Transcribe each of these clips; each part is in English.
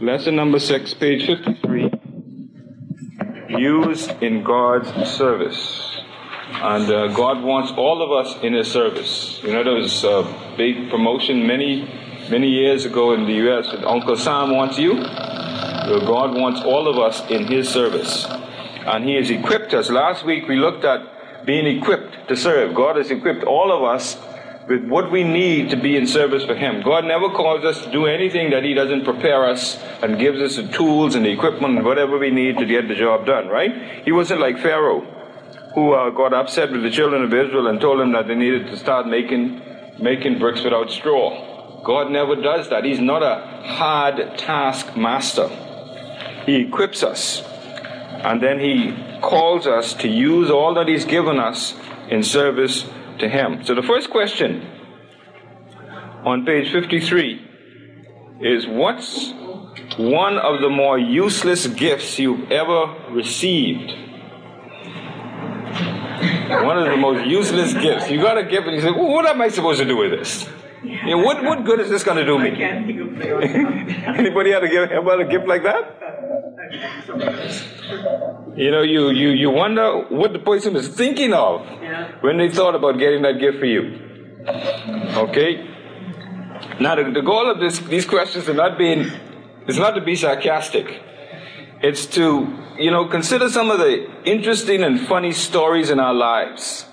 Lesson number six, page 53. Used in God's service. And uh, God wants all of us in His service. You know, there was a big promotion many, many years ago in the U.S. that Uncle Sam wants you. Well, God wants all of us in His service. And He has equipped us. Last week we looked at being equipped to serve. God has equipped all of us with what we need to be in service for Him. God never calls us to do anything that He doesn't prepare us and gives us the tools and the equipment and whatever we need to get the job done, right? He wasn't like Pharaoh, who uh, got upset with the children of Israel and told them that they needed to start making, making bricks without straw. God never does that. He's not a hard task master. He equips us and then He calls us to use all that He's given us in service to Him. So the first question on page 53 is what's one of the more useless gifts you've ever received? One of the most useless gifts. You got a gift and you say, well, what am I supposed to do with this? You know, what, what good is this going to do me? Anybody had a gift, about a gift like that? You know, you, you, you wonder what the person was thinking of yeah. when they thought about getting that gift for you. Okay? Now, the, the goal of this, these questions are not being, is not to be sarcastic. It's to, you know, consider some of the interesting and funny stories in our lives.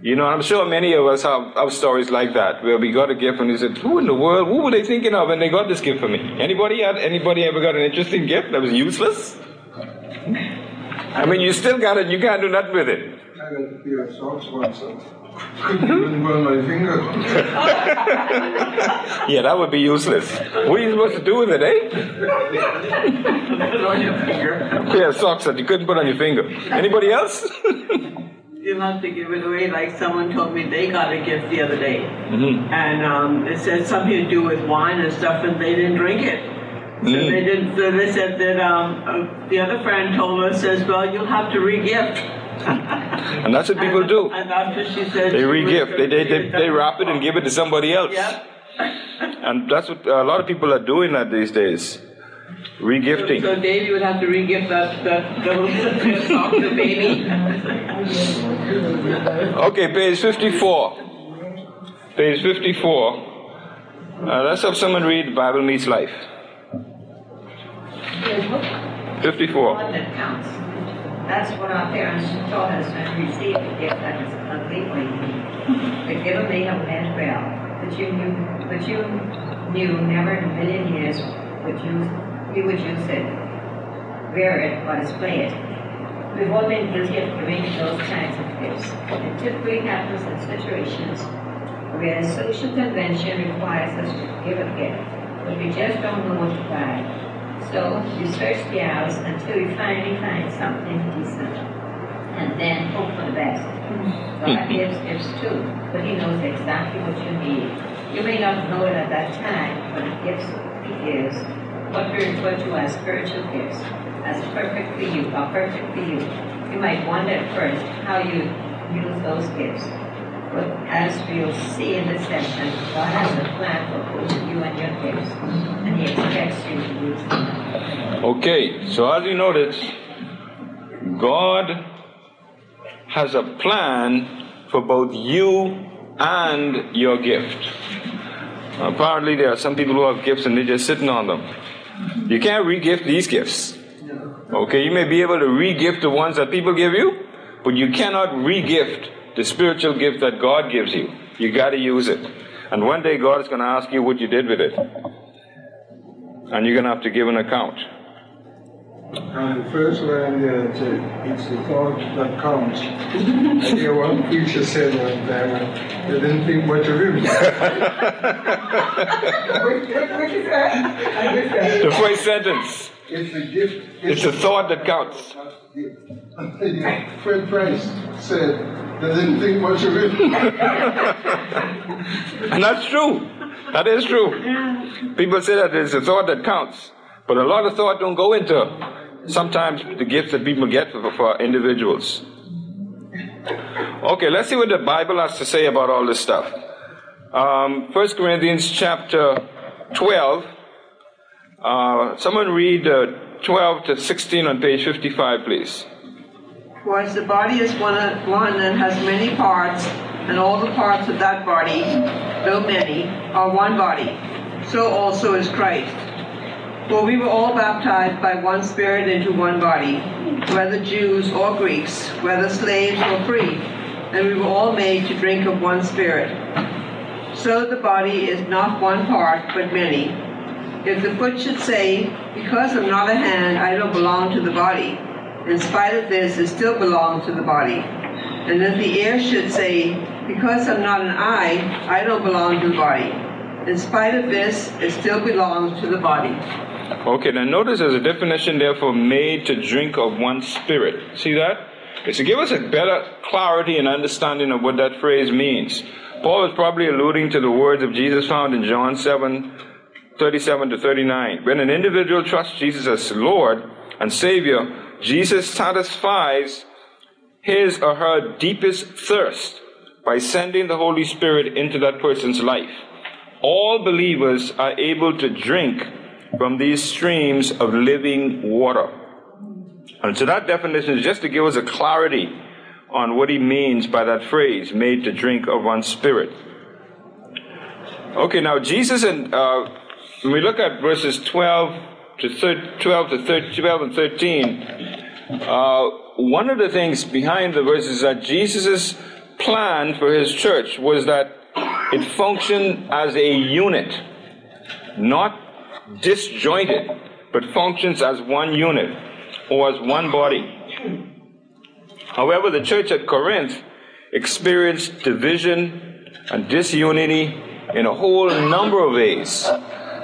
You know, I'm sure many of us have, have stories like that where we got a gift and we said, "Who in the world? Who were they thinking of when they got this gift for me?" Anybody had anybody ever got an interesting gift that was useless? I mean, you still got it. You can't do nothing with it. I got a pair of socks once. Couldn't even burn my finger. yeah, that would be useless. What are you supposed to do with it, eh? put on your finger. Yeah, socks that you couldn't put on your finger. Anybody else? you have to give it away. Like someone told me they got a gift the other day, mm-hmm. and um, it said something to do with wine and stuff, and they didn't drink it. So mm. they did. So they said that um, uh, the other friend told us says, "Well, you'll have to re-gift." and that's what people do. And what she said. They re-gift. They, they, they, they wrap it and give it to somebody else. Yep. and that's what a lot of people are doing that these days. Regifting. So, so Davey would have to regift that that those talk to baby. okay, page fifty-four. Page fifty-four. Uh, let's have someone read Bible Meets Life. 54. that counts. That's what our parents taught us when we received a gift that was completely the giver may have meant well, but you knew, but you knew never in a million years would you, you would use it, wear it, or display it. We've all been guilty of giving those kinds of gifts. It typically happens in situations where social convention requires us to give a gift, but we just don't know what to buy. So you search the house until you finally find something decent. And then hope for the best. God gives gifts too, but He knows exactly what you need. You may not know it at that time, but the gifts He gives, what we refer to as spiritual gifts, as perfect for you, are perfect for you. You might wonder at first how you use those gifts. But as we'll see in this session, God has a plan for both you and your gifts, and He expects you to use them. Okay, so as you notice, God has a plan for both you and your gift. Apparently, there are some people who have gifts and they're just sitting on them. You can't re-gift these gifts. Okay, you may be able to re-gift the ones that people give you, but you cannot re-gift the spiritual gift that God gives you. You got to use it. And one day God is going to ask you what you did with it. And you're going to have to give an account. And the first line there, it's the thought that counts. I hear one preacher said one time, uh, they didn't think much of him. the first sentence. It's a gift. It's, it's a thought that counts. Fred Price said, they didn't think much of it. and that's true. That is true. People say that it's a thought that counts. But a lot of thought don't go into sometimes the gifts that people get for, for individuals. Okay, let's see what the Bible has to say about all this stuff. Um, 1 Corinthians chapter 12, Uh, someone read uh, 12 to 16 on page 55, please. For as the body is one, one and has many parts, and all the parts of that body, though many, are one body, so also is Christ. For we were all baptized by one Spirit into one body, whether Jews or Greeks, whether slaves or free, and we were all made to drink of one Spirit. So the body is not one part, but many. If the foot should say, Because I'm not a hand, I don't belong to the body, in spite of this, it still belongs to the body. And if the ear should say, Because I'm not an eye, I don't belong to the body. In spite of this, it still belongs to the body. Okay, now notice there's a definition there for made to drink of one spirit. See that? It's to give us a better clarity and understanding of what that phrase means. Paul is probably alluding to the words of Jesus found in John 7 37 to 39. When an individual trusts Jesus as Lord and Savior, Jesus satisfies his or her deepest thirst by sending the Holy Spirit into that person's life. All believers are able to drink from these streams of living water. And so that definition is just to give us a clarity on what he means by that phrase, made to drink of one spirit. Okay, now Jesus and uh, when we look at verses 12 to 13, 12 to 13, 12 and 13, uh, one of the things behind the verses that Jesus' plan for his church was that it functioned as a unit, not disjointed, but functions as one unit or as one body. However, the church at Corinth experienced division and disunity in a whole number of ways.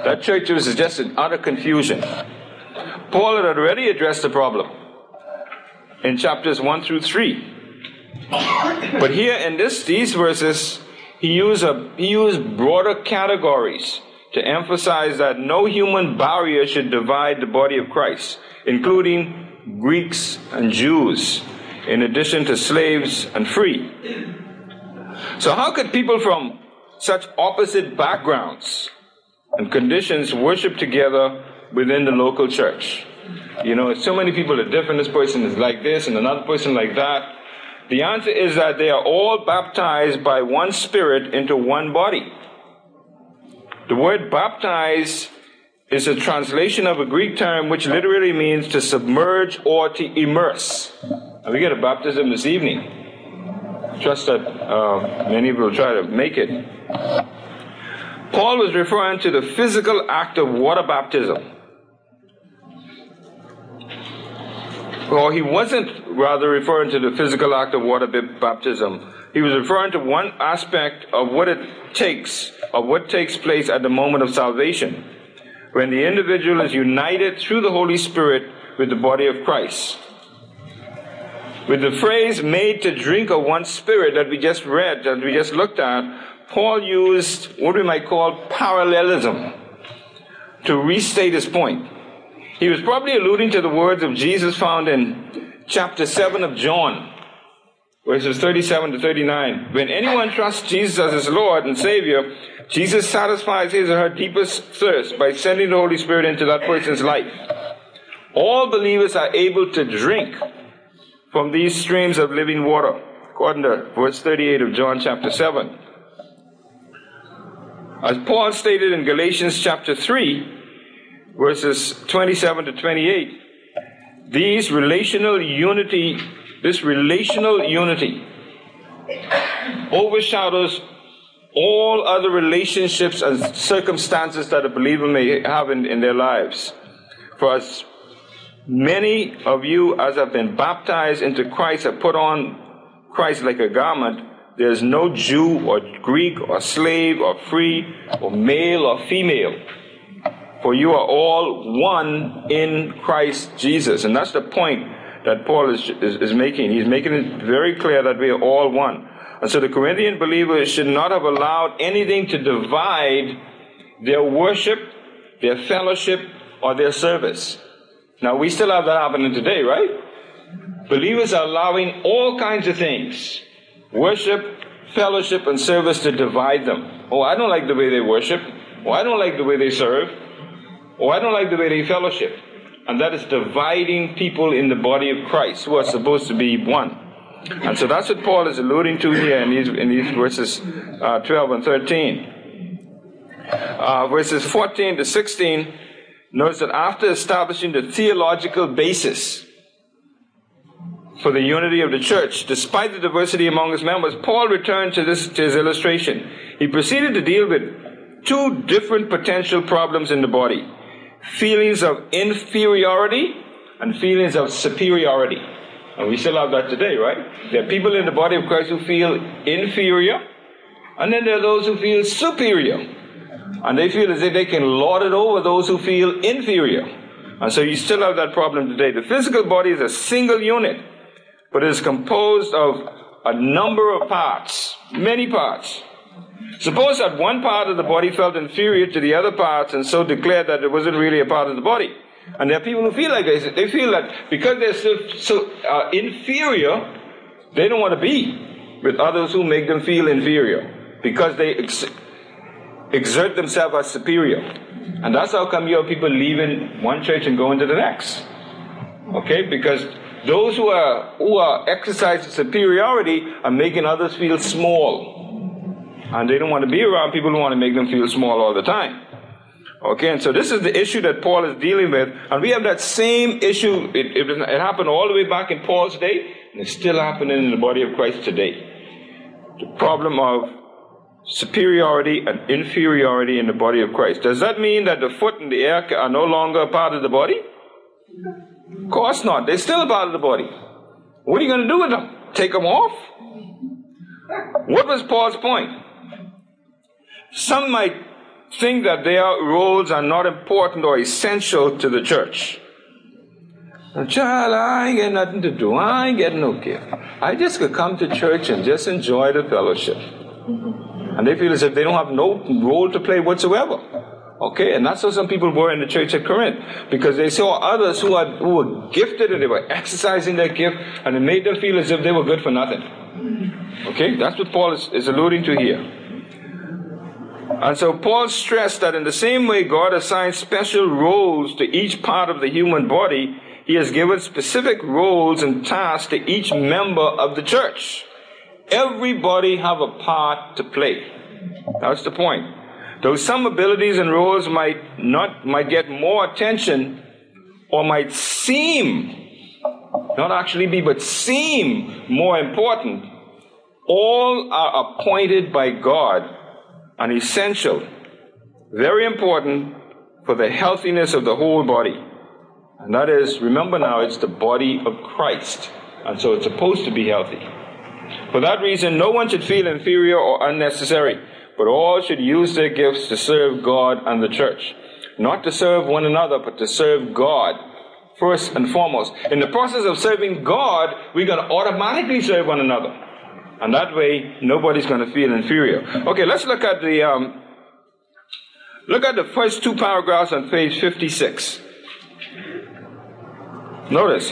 That church was just in utter confusion. Paul had already addressed the problem in chapters 1 through 3. But here in this, these verses, he used, a, he used broader categories to emphasize that no human barrier should divide the body of Christ, including Greeks and Jews, in addition to slaves and free. So, how could people from such opposite backgrounds and conditions worship together within the local church? You know, so many people are different. This person is like this and another person like that. The answer is that they are all baptized by one spirit into one body. The word baptize is a translation of a Greek term which literally means to submerge or to immerse. And we get a baptism this evening. Trust that uh, many of you will try to make it. Paul was referring to the physical act of water baptism. Well, he wasn't rather referring to the physical act of water baptism. He was referring to one aspect of what it takes, of what takes place at the moment of salvation, when the individual is united through the Holy Spirit with the body of Christ. With the phrase made to drink of one spirit that we just read, that we just looked at, Paul used what we might call parallelism to restate his point. He was probably alluding to the words of Jesus found in chapter 7 of John, verses 37 to 39. When anyone trusts Jesus as his Lord and Savior, Jesus satisfies his or her deepest thirst by sending the Holy Spirit into that person's life. All believers are able to drink from these streams of living water, according to verse 38 of John chapter 7. As Paul stated in Galatians chapter 3, verses 27 to 28, these relational unity, this relational unity overshadows all other relationships and circumstances that a believer may have in, in their lives. For as many of you as have been baptized into Christ have put on Christ like a garment, there's no Jew or Greek or slave or free or male or female for you are all one in Christ Jesus. And that's the point that Paul is, is, is, making. He's making it very clear that we are all one. And so the Corinthian believers should not have allowed anything to divide their worship, their fellowship, or their service. Now, we still have that happening today, right? Believers are allowing all kinds of things worship, fellowship, and service to divide them. Oh, I don't like the way they worship. Oh, I don't like the way they serve. Or I don't like the way they fellowship. And that is dividing people in the body of Christ who are supposed to be one. And so that's what Paul is alluding to here in these, in these verses uh, 12 and 13. Uh, verses 14 to 16 notice that after establishing the theological basis for the unity of the church, despite the diversity among its members, Paul returned to this to his illustration. He proceeded to deal with two different potential problems in the body feelings of inferiority and feelings of superiority. And we still have that today, right? There are people in the body of Christ who feel inferior, and then there are those who feel superior. And they feel as if they can lord it over those who feel inferior. And so you still have that problem today. The physical body is a single unit, but it is composed of a number of parts, many parts. Suppose that one part of the body felt inferior to the other parts and so declared that it wasn't really a part of the body. And there are people who feel like this. They feel that because they're so, so uh, inferior, they don't want to be with others who make them feel inferior because they ex- exert themselves as superior. And that's how come you have people leaving one church and going to the next. Okay? Because those who are who are exercising superiority are making others feel small. And they don't want to be around people who want to make them feel small all the time. Okay, and so this is the issue that Paul is dealing with. And we have that same issue. It, it, it happened all the way back in Paul's day, and it's still happening in the body of Christ today. The problem of superiority and inferiority in the body of Christ. Does that mean that the foot and the ear are no longer part of the body? Of course not. They're still a part of the body. What are you going to do with them? Take them off? What was Paul's point? Some might think that their roles are not important or essential to the church. Child, I ain't got nothing to do. I ain't getting no gift. I just could come to church and just enjoy the fellowship. And they feel as if they don't have no role to play whatsoever. Okay, and that's how some people were in the church at Corinth because they saw others who, had, who were gifted and they were exercising their gift and it made them feel as if they were good for nothing. Okay, that's what Paul is, is alluding to here. And so Paul stressed that in the same way God assigns special roles to each part of the human body, he has given specific roles and tasks to each member of the church. Everybody have a part to play. That's the point. Though some abilities and roles might not might get more attention or might seem not actually be but seem more important, all are appointed by God and essential, very important for the healthiness of the whole body. And that is, remember now, it's the body of Christ. And so it's supposed to be healthy. For that reason, no one should feel inferior or unnecessary, but all should use their gifts to serve God and the church. Not to serve one another, but to serve God first and foremost. In the process of serving God, we're going to automatically serve one another. And that way, nobody's going to feel inferior. Okay, let's look at the, um, look at the first two paragraphs on page 56. Notice,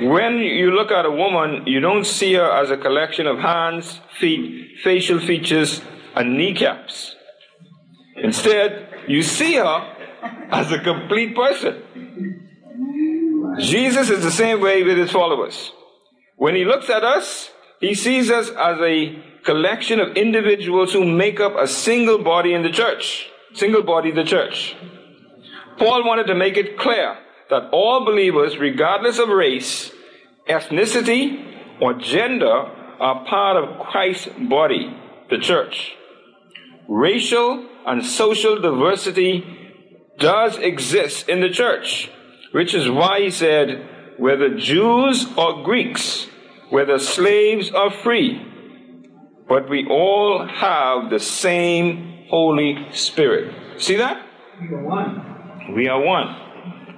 when you look at a woman, you don't see her as a collection of hands, feet, facial features, and kneecaps. Instead, you see her as a complete person. Jesus is the same way with his followers. When he looks at us, he sees us as a collection of individuals who make up a single body in the church. Single body, the church. Paul wanted to make it clear that all believers, regardless of race, ethnicity, or gender, are part of Christ's body, the church. Racial and social diversity does exist in the church, which is why he said, whether Jews or Greeks, whether slaves or free, but we all have the same Holy Spirit. See that? We are one. We are one.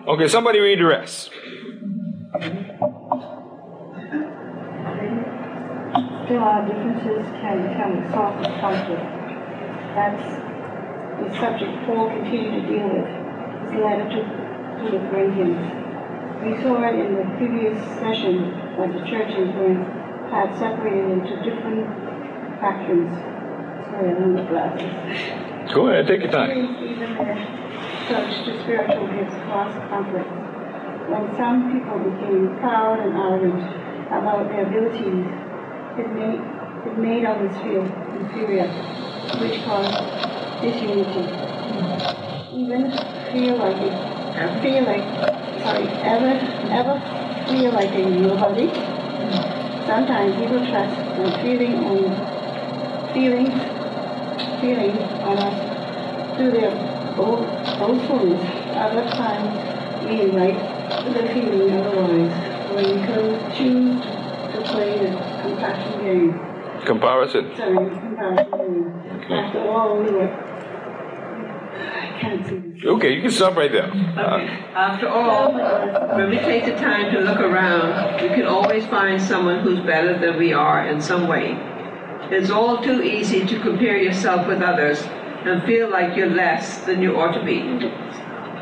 Okay, somebody read the rest. Still, our differences can become a source of conflict. That's the subject Paul continued to deal with. His letter to, to the Corinthians. We saw it in the previous session that the church in were had separated into different factions. Sorry, I don't have glasses. Go ahead, take your time. Even there. such to spiritual gifts caused conflict. When some people became proud and arrogant about their abilities, it made, it made others feel inferior, which caused disunity. Even feel like it, feel like, sorry, ever, ever feel like a nobody. Sometimes people trust their feeling on feelings, feelings on us through their boastfulness. Other times we invite the feeling otherwise when you choose to play the compassion game. Comparison. Sorry, comparison. Okay. After all, we were. I can't see. Okay, you can stop right there. Okay. After all, when we take the time to look around, we can always find someone who's better than we are in some way. It's all too easy to compare yourself with others and feel like you're less than you ought to be.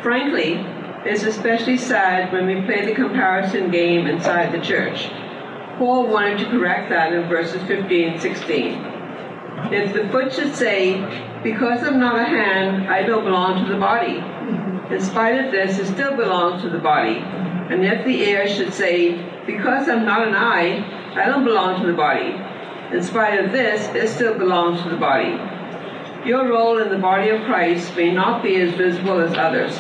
Frankly, it's especially sad when we play the comparison game inside the church. Paul wanted to correct that in verses 15 and 16. If the foot should say, Because I'm not a hand, I don't belong to the body, in spite of this, it still belongs to the body. And if the ear should say, Because I'm not an eye, I don't belong to the body, in spite of this, it still belongs to the body. Your role in the body of Christ may not be as visible as others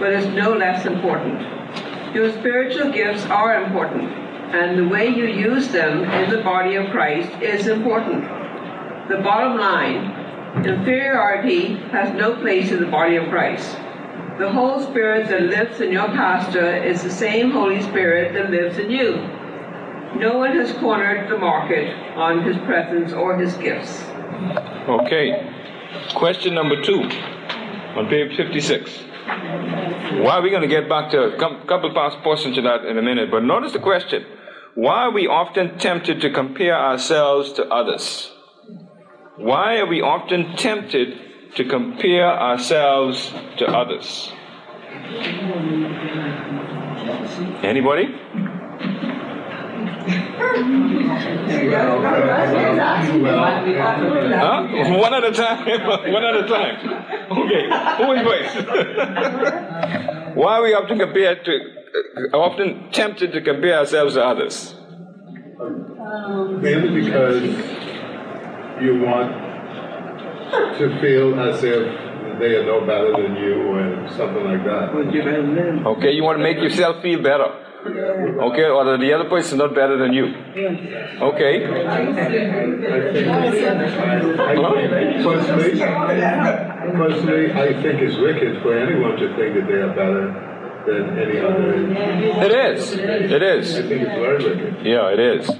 but is no less important. Your spiritual gifts are important, and the way you use them in the body of Christ is important. The bottom line inferiority has no place in the body of Christ. The Holy Spirit that lives in your pastor is the same Holy Spirit that lives in you. No one has cornered the market on his presence or his gifts. Okay. Question number two on page 56. Why are we going to get back to a couple past portions to that in a minute, but notice the question. Why are we often tempted to compare ourselves to others? Why are we often tempted to compare ourselves to others? Anybody? Huh? One at a time. One at a time. Okay. Who is first? Why are we often compared to, uh, often tempted to compare ourselves to others? Mainly because you want to feel as if they are no better than you or something like that. Okay, you want to make yourself feel better. Okay, or the other person is not better than you. Okay. personally, personally, I think it's wicked for anyone to think that they are better than any other. It is. It is. I think it's very wicked. Yeah, it is.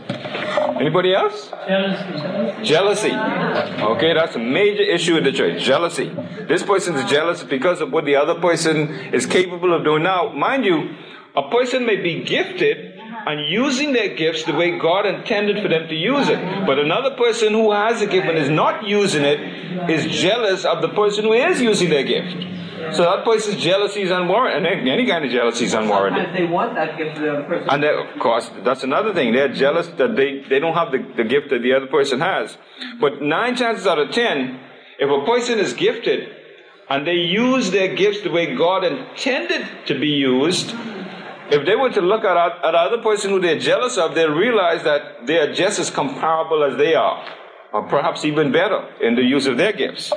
Anybody else? Jealousy. Jealousy. Okay, that's a major issue in the church. Jealousy. This person is jealous because of what the other person is capable of doing. Now, mind you, a person may be gifted and using their gifts the way God intended for them to use it. But another person who has a gift and is not using it is jealous of the person who is using their gift. So that person's jealousy is unwarranted. And any kind of jealousy is unwarranted. Sometimes they want that gift of the other person. And of course, that's another thing. They're jealous that they, they don't have the, the gift that the other person has. But nine chances out of ten, if a person is gifted and they use their gifts the way God intended to be used, if they were to look at, at other person who they're jealous of, they'll realize that they are just as comparable as they are, or perhaps even better in the use of their gifts.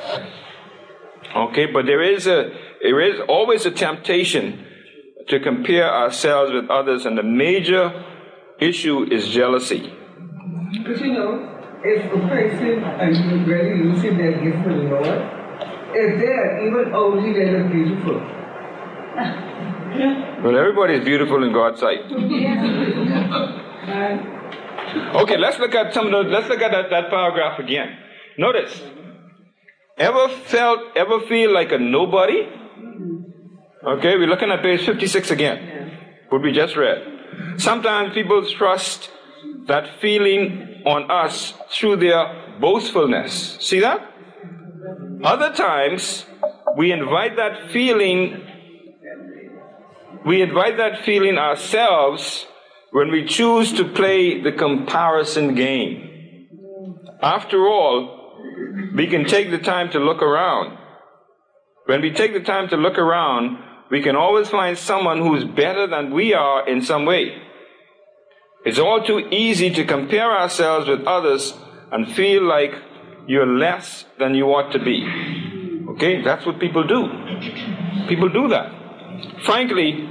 Okay, but there is a there is always a temptation to compare ourselves with others, and the major issue is jealousy. But you know, if a person uh, is really using their gift for the Lord, if they are even ugly, they look beautiful. Well, everybody is beautiful in God's sight. Okay, let's look at some of the, let's look at that, that paragraph again. Notice, ever felt, ever feel like a nobody? Okay, we're looking at page 56 again, what we just read. Sometimes people trust that feeling on us through their boastfulness. See that? Other times, we invite that feeling we invite that feeling ourselves when we choose to play the comparison game. After all, we can take the time to look around. when we take the time to look around, we can always find someone who's better than we are in some way. It's all too easy to compare ourselves with others and feel like you're less than you ought to be. Okay? That's what people do. People do that. Frankly,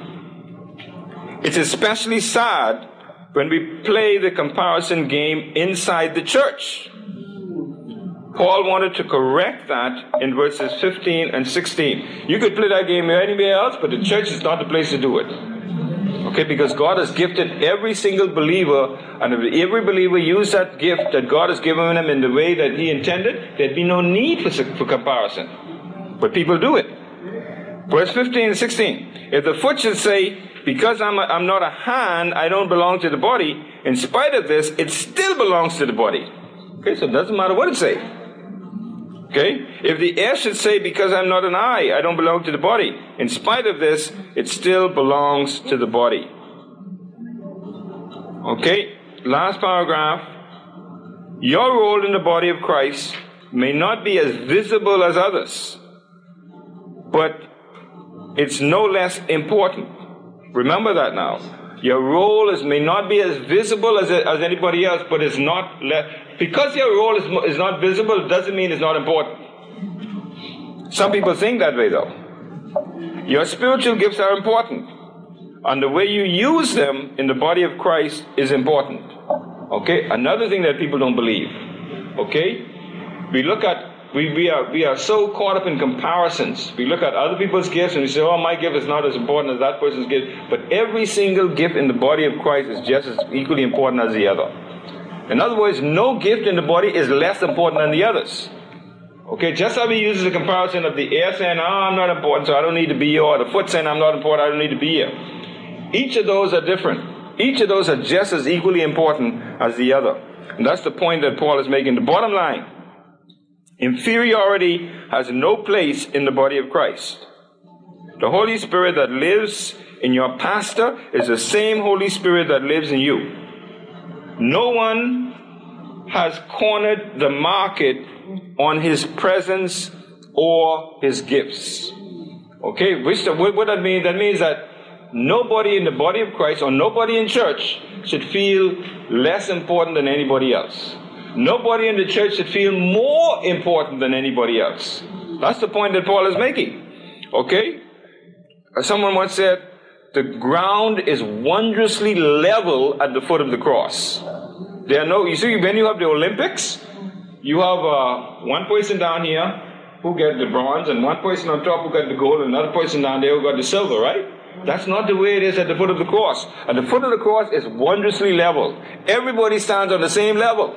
it's especially sad when we play the comparison game inside the church. Paul wanted to correct that in verses 15 and 16. You could play that game anywhere else, but the church is not the place to do it. Okay, because God has gifted every single believer, and if every believer used that gift that God has given them in the way that He intended, there'd be no need for, for comparison. But people do it. Verse 15 and 16. If the foot should say, Because I'm, a, I'm not a hand, I don't belong to the body, in spite of this, it still belongs to the body. Okay, so it doesn't matter what it says. Okay? If the ear should say, Because I'm not an eye, I don't belong to the body, in spite of this, it still belongs to the body. Okay? Last paragraph. Your role in the body of Christ may not be as visible as others, but it's no less important. Remember that now. Your role is, may not be as visible as, as anybody else, but it's not less. Because your role is, is not visible doesn't mean it's not important. Some people think that way though. Your spiritual gifts are important. And the way you use them in the body of Christ is important. Okay? Another thing that people don't believe. Okay? We look at we, we, are, we are so caught up in comparisons. We look at other people's gifts and we say, oh, my gift is not as important as that person's gift. But every single gift in the body of Christ is just as equally important as the other. In other words, no gift in the body is less important than the others. Okay, just how we use the comparison of the ear saying, oh, I'm not important, so I don't need to be here, or the foot saying, I'm not important, I don't need to be here. Each of those are different. Each of those are just as equally important as the other. And that's the point that Paul is making. The bottom line inferiority has no place in the body of Christ. The Holy Spirit that lives in your pastor is the same Holy Spirit that lives in you. No one has cornered the market on his presence or his gifts. Okay, what, what that means? That means that nobody in the body of Christ or nobody in church should feel less important than anybody else. Nobody in the church should feel more important than anybody else. That's the point that Paul is making. Okay? Someone once said, the ground is wondrously level at the foot of the cross. There are no, you see, when you have the Olympics, you have uh, one person down here who get the bronze, and one person on top who got the gold, and another person down there who got the silver, right? That's not the way it is at the foot of the cross. At the foot of the cross is wondrously level. Everybody stands on the same level.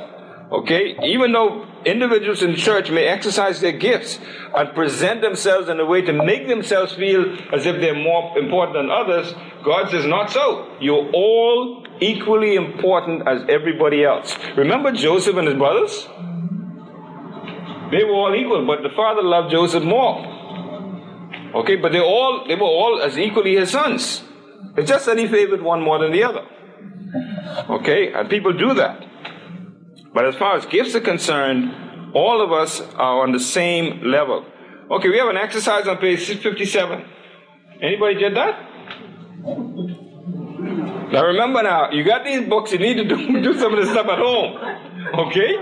Okay? Even though individuals in the church may exercise their gifts and present themselves in a way to make themselves feel as if they're more important than others, God says not so. You're all equally important as everybody else. Remember Joseph and his brothers? They were all equal, but the father loved Joseph more. Okay, but they all they were all as equally his sons. It's just that he favored one more than the other. Okay, and people do that. But as far as gifts are concerned, all of us are on the same level. Okay, we have an exercise on page 57. Anybody did that? Now remember now, you got these books, you need to do, do some of this stuff at home. Okay?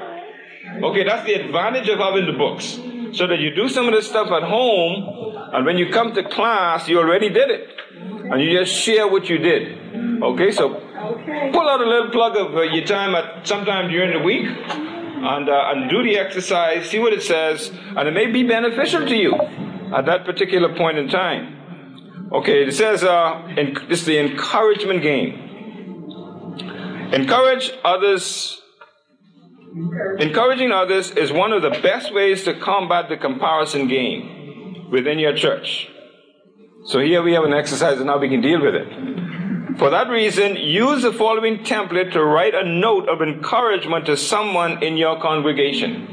Okay, that's the advantage of having the books. So that you do some of this stuff at home, and when you come to class, you already did it. And you just share what you did. Okay, so. Pull out a little plug of uh, your time at sometime during the week and, uh, and do the exercise, see what it says, and it may be beneficial to you at that particular point in time. Okay, it says uh, in, the encouragement game. Encourage others. Encouraging others is one of the best ways to combat the comparison game within your church. So here we have an exercise, and now we can deal with it. For that reason, use the following template to write a note of encouragement to someone in your congregation.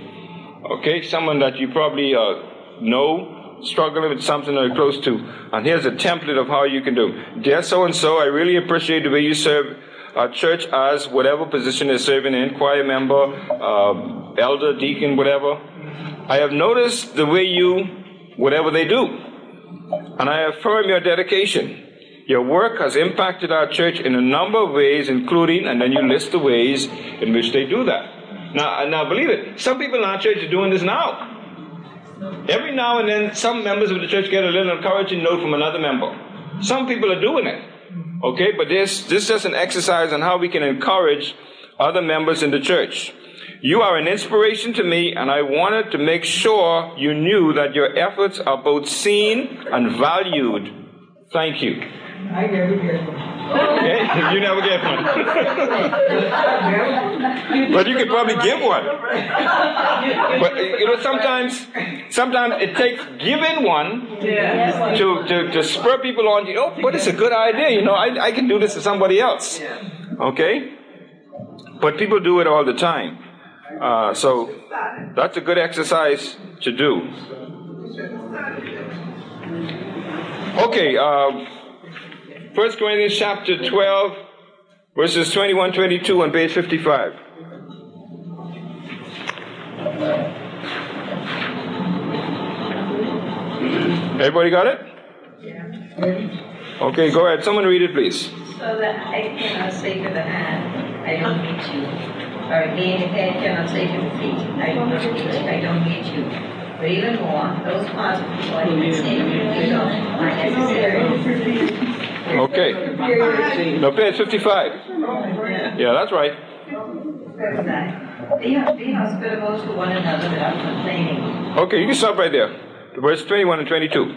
Okay, someone that you probably uh, know, struggling with something or close to. And here's a template of how you can do. Dear so and so, I really appreciate the way you serve our church as whatever position you're serving in, choir member, uh, elder, deacon, whatever. I have noticed the way you whatever they do. And I affirm your dedication. Your work has impacted our church in a number of ways, including, and then you list the ways in which they do that. Now, now believe it, some people in our church are doing this now. Every now and then, some members of the church get a little encouraging note from another member. Some people are doing it. Okay, but this, this is just an exercise on how we can encourage other members in the church. You are an inspiration to me, and I wanted to make sure you knew that your efforts are both seen and valued. Thank you. I never get one. Okay? You never get one. but you could probably give one. But you know, sometimes, sometimes it takes giving one to, to, to spur people on. You know, but it's a good idea. You know, I, I can do this to somebody else. Okay? But people do it all the time. Uh, so that's a good exercise to do. Okay, uh, 1 Corinthians chapter 12, verses 21 22 on page 55. Everybody got it? Yeah. Okay, go ahead. Someone read it, please. So that I cannot say to the hand, I don't need you. Or he the head cannot say to the feet, I don't need you, I don't need you. But even more, those parts of the body say you don't necessary. Okay. No, page 55. Yeah, that's right. Hospitable to one another without complaining. Okay, you can stop right there. Verse 21 and 22.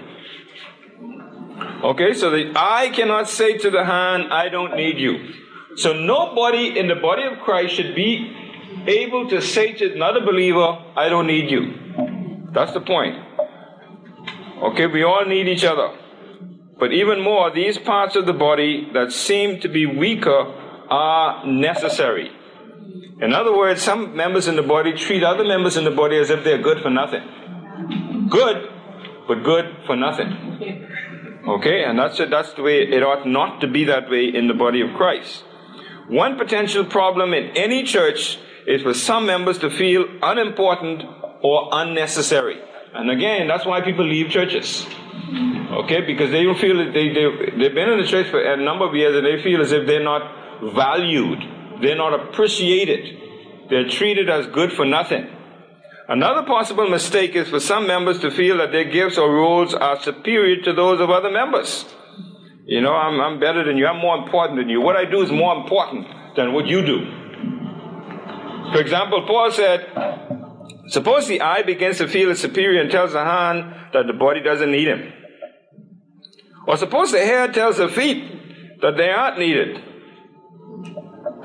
Okay, so the eye cannot say to the hand, I don't need you. So nobody in the body of Christ should be able to say to another believer, I don't need you. That's the point. Okay, we all need each other. But even more, these parts of the body that seem to be weaker are necessary. In other words, some members in the body treat other members in the body as if they're good for nothing. Good, but good for nothing. Okay, and that's that's the way it ought not to be that way in the body of Christ. One potential problem in any church is for some members to feel unimportant or unnecessary. And again, that's why people leave churches. Okay, because they feel that they, they, they've been in the church for a number of years and they feel as if they're not valued, they're not appreciated, they're treated as good for nothing. Another possible mistake is for some members to feel that their gifts or roles are superior to those of other members. You know, I'm, I'm better than you, I'm more important than you. What I do is more important than what you do. For example, Paul said, Suppose the eye begins to feel it's superior and tells the hand that the body doesn't need him. Or suppose the hair tells the feet that they aren't needed.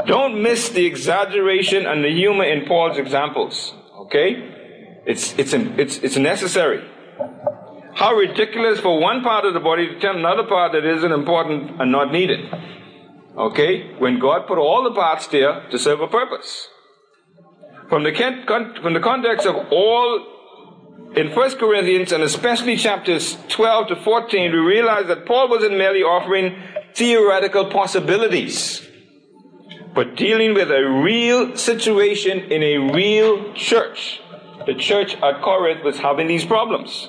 Don't miss the exaggeration and the humor in Paul's examples. Okay? It's, it's, it's, it's necessary. How ridiculous for one part of the body to tell another part that isn't important and not needed. Okay? When God put all the parts there to serve a purpose. From the, from the context of all in 1 Corinthians and especially chapters 12 to 14, we realize that Paul wasn't merely offering theoretical possibilities, but dealing with a real situation in a real church. The church at Corinth was having these problems.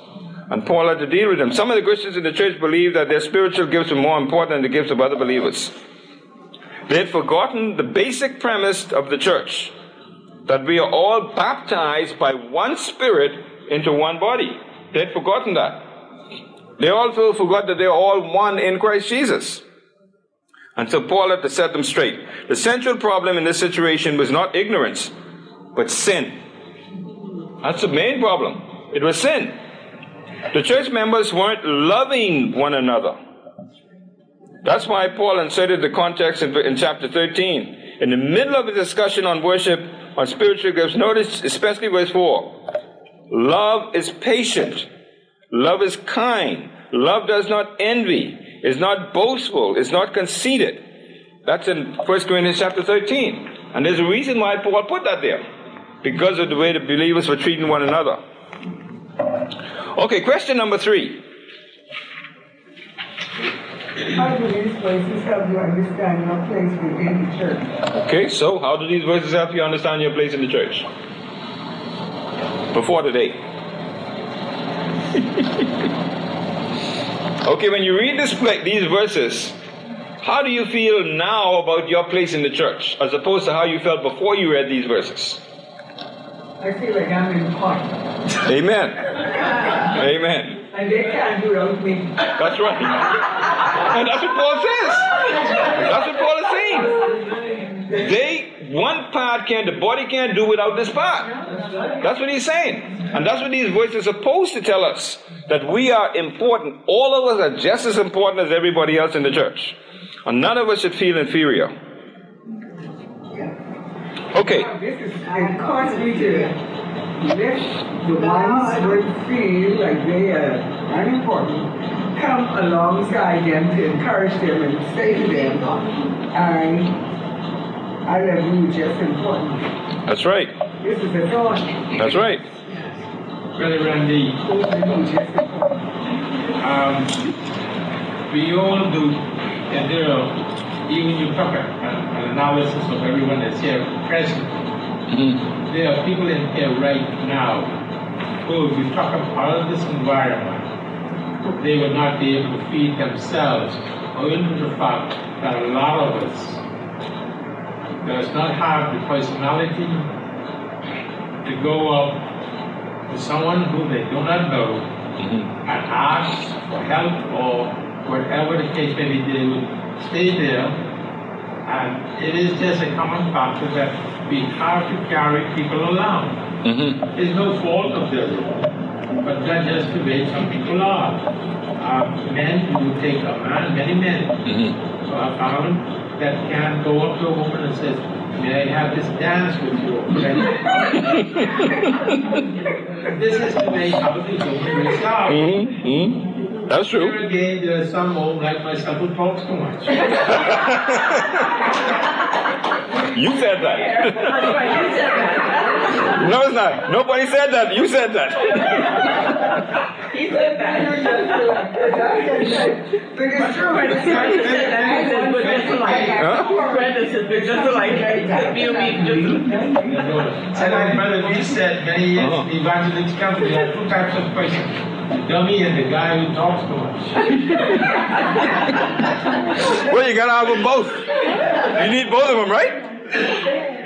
And Paul had to deal with them. Some of the Christians in the church believed that their spiritual gifts were more important than the gifts of other believers. They had forgotten the basic premise of the church that we are all baptized by one spirit into one body. They had forgotten that. They also forgot that they are all one in Christ Jesus. And so Paul had to set them straight. The central problem in this situation was not ignorance, but sin. That's the main problem. It was sin. The church members weren't loving one another. That's why Paul inserted the context in, in chapter 13. In the middle of a discussion on worship, on spiritual gifts, notice especially verse 4. Love is patient. Love is kind. Love does not envy, is not boastful, is not conceited. That's in 1 Corinthians chapter 13. And there's a reason why Paul put that there. Because of the way the believers were treating one another. Okay, question number three. How do these places help you understand your place within the church? Okay, so how do these verses help you understand your place in the church? Before today. okay, when you read this, play, these verses, how do you feel now about your place in the church as opposed to how you felt before you read these verses? I feel like I'm in important. Amen. Amen. And they can't do without me. That's right. And that's what Paul says. That's what Paul is saying. They, one part can, the body can't do without this part. That's what he's saying. And that's what these voices are supposed to tell us. That we are important. All of us are just as important as everybody else in the church. And none of us should feel inferior. Okay. This is to let the ones who feel like they are unimportant come alongside them to encourage them and say to them, I, I love you just important. That's right. This is a thought. That's right. Brother Randy, um, we all do, and there are, even you talk an, an analysis of everyone that's here present. Mm-hmm. There are people in here right now who, if you talk about all this environment, they will not be able to feed themselves, owing to the fact that a lot of us does not have the personality to go up to someone who they do not know Mm-hmm. and ask for help or whatever the case may be, they would stay there. And it is just a common factor that we have to carry people along. Mm-hmm. It's no fault of theirs, but that's just the way some people are. Uh, men who take a man, many men. Mm-hmm. So I found that can go up to a woman and says, May I have this dance with you? this is the way how the woman out. Mm-hmm. Mm-hmm. That's true. Here again, there are some home like myself who talks too much. You said that. No, it's not. Nobody said that. You said that. He said that. But it's true. Brenda said that. He said, but just like, Huh? Brenda said, but just like, you mean just. and my brother V said many years Uh-huh. in the evangelist company, there are two types of person. The dummy and the guy who talks too much. Well, you gotta have them both. You need both of them, right?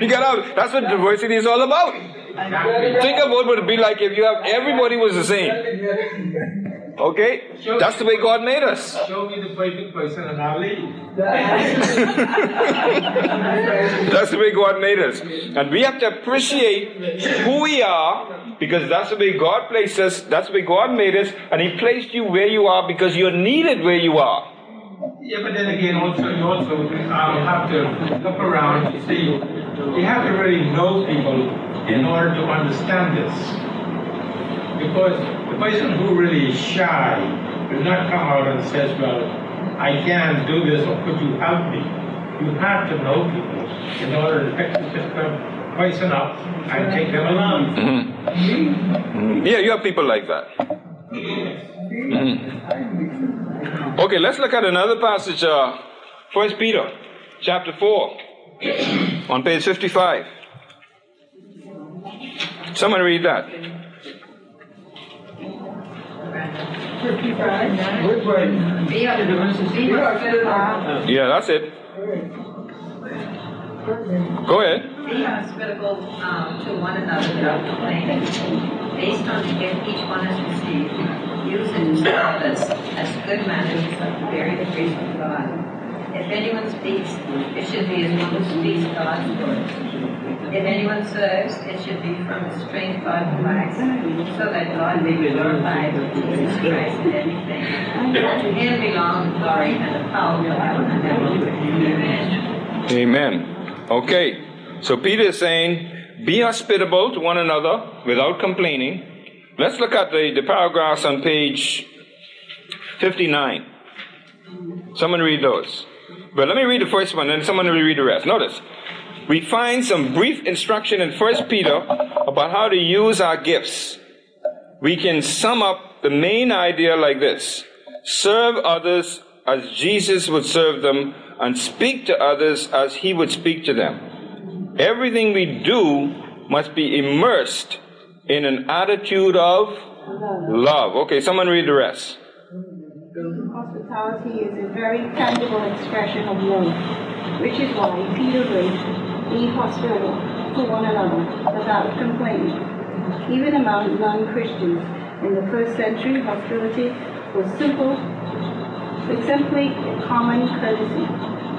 You gotta have, that's what diversity is all about. Think about what it would be like if you have everybody was the same. Okay? That's the way God made us. Show me the perfect person and I'll leave. That's the way God made us. And we have to appreciate who we are because that's the way God placed us, that's the way God made us, and He placed you where you are because you're needed where you are. Yeah, but then again, also you also um, have to look around. You see, you have to really know people in order to understand this. Because the person who really is shy will not come out and says, "Well, I can't do this," or "Could you help me?" You have to know people in order to pick the person up and take them along. Mm-hmm. Yeah, you have people like that. Mhm. Okay, let's look at another passage, uh, 1 Peter chapter 4, on page 55. Someone read that. 55. Good one. Be up, be hospitable, Yeah, that's it. Go ahead. be hospitable um, to one another without complaining. Based on the gift each one has received, use it to serve as good manners of the grace of God. If anyone speaks, it should be as one who speaks God's words. If anyone serves, it should be from the strength God provides, so that God may be glorified through Jesus Christ in everything. To him belong the glory and the power forever and ever. Amen. Amen. Okay, so Peter is saying, be hospitable to one another without complaining. Let's look at the, the paragraphs on page 59. Someone read those. But let me read the first one, and someone will read the rest. Notice, we find some brief instruction in 1 Peter about how to use our gifts. We can sum up the main idea like this serve others as Jesus would serve them, and speak to others as he would speak to them. Everything we do must be immersed in an attitude of Love. Okay, someone read the rest. Hospitality is a very tangible expression of love, which is why Peter wrote, Be hospitable to one another without complaining. Even among non-Christians in the first century, hostility was simple, was simply a common courtesy.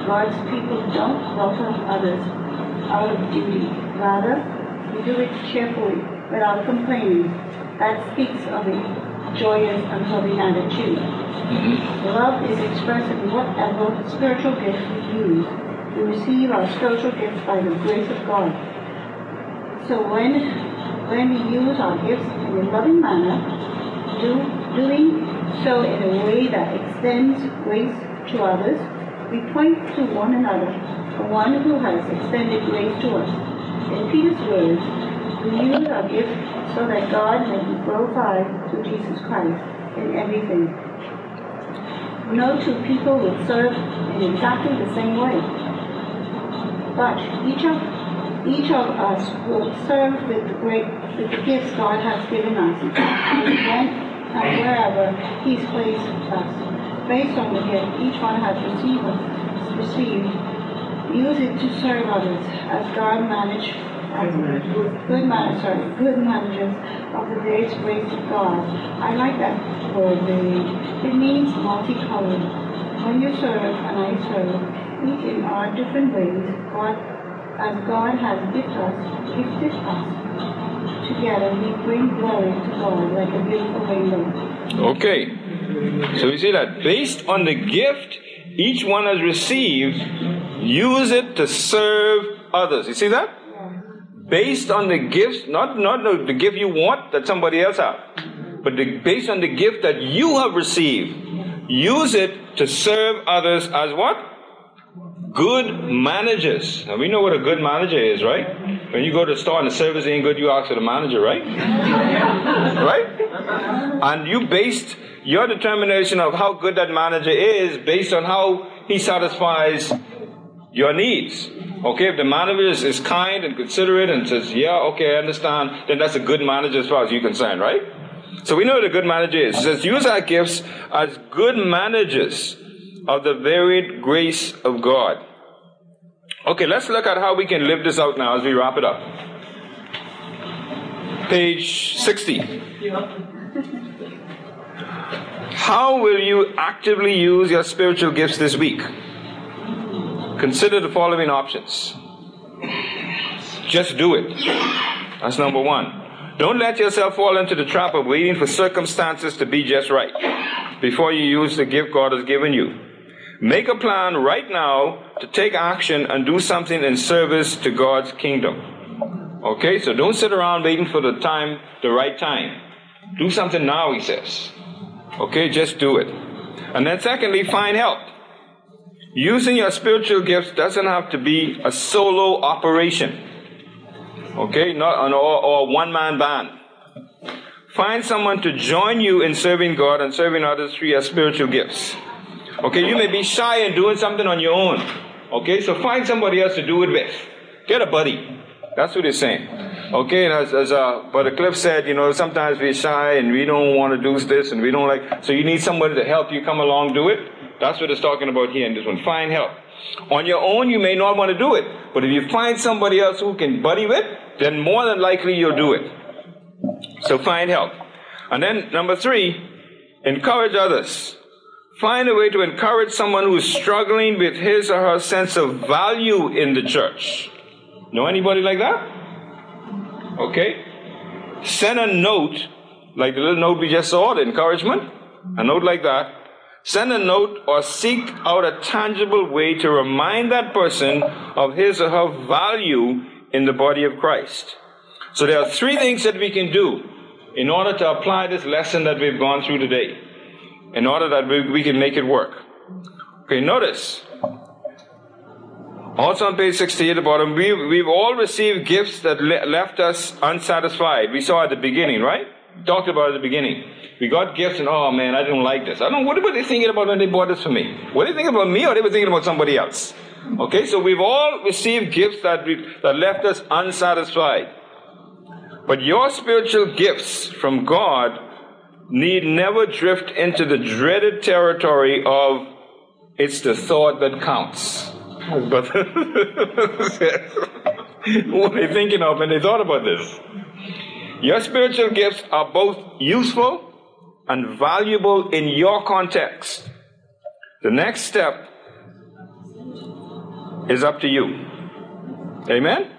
God's people don't welcome others out of duty. Rather, we do it cheerfully, without complaining. That speaks of a joyous and loving attitude. Love is expressed in whatever spiritual gift we use. We receive our spiritual gifts by the grace of God. So when when we use our gifts in a loving manner, do, doing so in a way that extends grace to others, we point to one another, the one who has extended grace to us. In Peter's words, we use our gifts so that God may be glorified through Jesus Christ in everything. No two people will serve in exactly the same way. But each of each of us will serve with the great with the gifts God has given us and wherever He's placed us. Based on the gift each one has received received, use it to serve others as God manage as good man sorry, good managers of the various grace of God. I like that word very it means multicolored. When you serve and I serve, each in our different ways, God as God has gifted us, gifted us. Together we bring glory to God like a beautiful rainbow. Okay. So we see that based on the gift each one has received, use it to serve others. You see that? Based on the gifts, not, not the, gift you want that somebody else has, but the, based on the gift that you have received, use it to serve others as what? Good managers. Now we know what a good manager is, right? When you go to the store and the service ain't good, you ask for the manager, right? right? And you based your determination of how good that manager is based on how he satisfies your needs. Okay, if the manager is, is kind and considerate and says, yeah, okay, I understand, then that's a good manager as far as you're concerned, right? So we know what a good manager is. It says, use our gifts as good managers of the varied grace of God. Okay, let's look at how we can live this out now as we wrap it up. Page 60. How will you actively use your spiritual gifts this week? Consider the following options. Just do it. That's number one. Don't let yourself fall into the trap of waiting for circumstances to be just right before you use the gift God has given you. Make a plan right now to take action and do something in service to God's kingdom. Okay, so don't sit around waiting for the time, the right time. Do something now, he says. Okay, just do it. And then secondly, find help. Using your spiritual gifts doesn't have to be a solo operation. Okay, not an or, or one man band. Find someone to join you in serving God and serving others through your spiritual gifts. Okay, you may be shy in doing something on your own. Okay, so find somebody else to do it with. Get a buddy. That's what he's saying. Okay, and as, as uh, Brother Cliff said, you know, sometimes we're shy and we don't want to do this and we don't like, so you need somebody to help you come along do it. That's what it's talking about here in this one. Find help. On your own, you may not want to do it, but if you find somebody else who can buddy with, then more than likely you'll do it. So find help. And then number three, encourage others. Find a way to encourage someone who's struggling with his or her sense of value in the church. Know anybody like that? Okay. Send a note, like the little note we just saw, the encouragement, a note like that. Send a note or seek out a tangible way to remind that person of his or her value in the body of Christ. So there are three things that we can do in order to apply this lesson that we've gone through today, in order that we, we can make it work. Okay, notice. Also on page 68 at the bottom, we, we've all received gifts that le- left us unsatisfied. We saw at the beginning, right? Talked about at the beginning. We got gifts and, oh man, I didn't like this. I don't know, what were they thinking about when they bought this for me? Were they thinking about me or they were thinking about somebody else? Okay, so we've all received gifts that, we, that left us unsatisfied. But your spiritual gifts from God need never drift into the dreaded territory of it's the thought that counts. But what are they thinking of when they thought about this? Your spiritual gifts are both useful and valuable in your context. The next step is up to you. Amen?